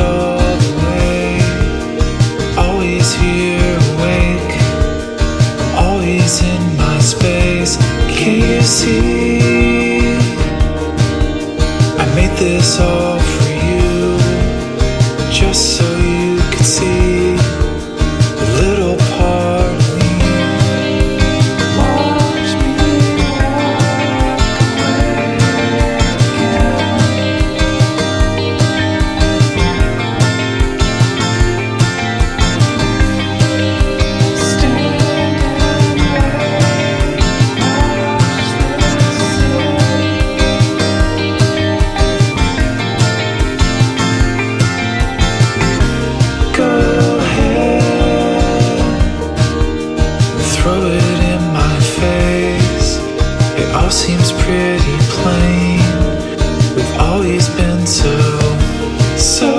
all away. Always here awake, always in my space. Can you see? I made this all all seems pretty plain. We've always been so, so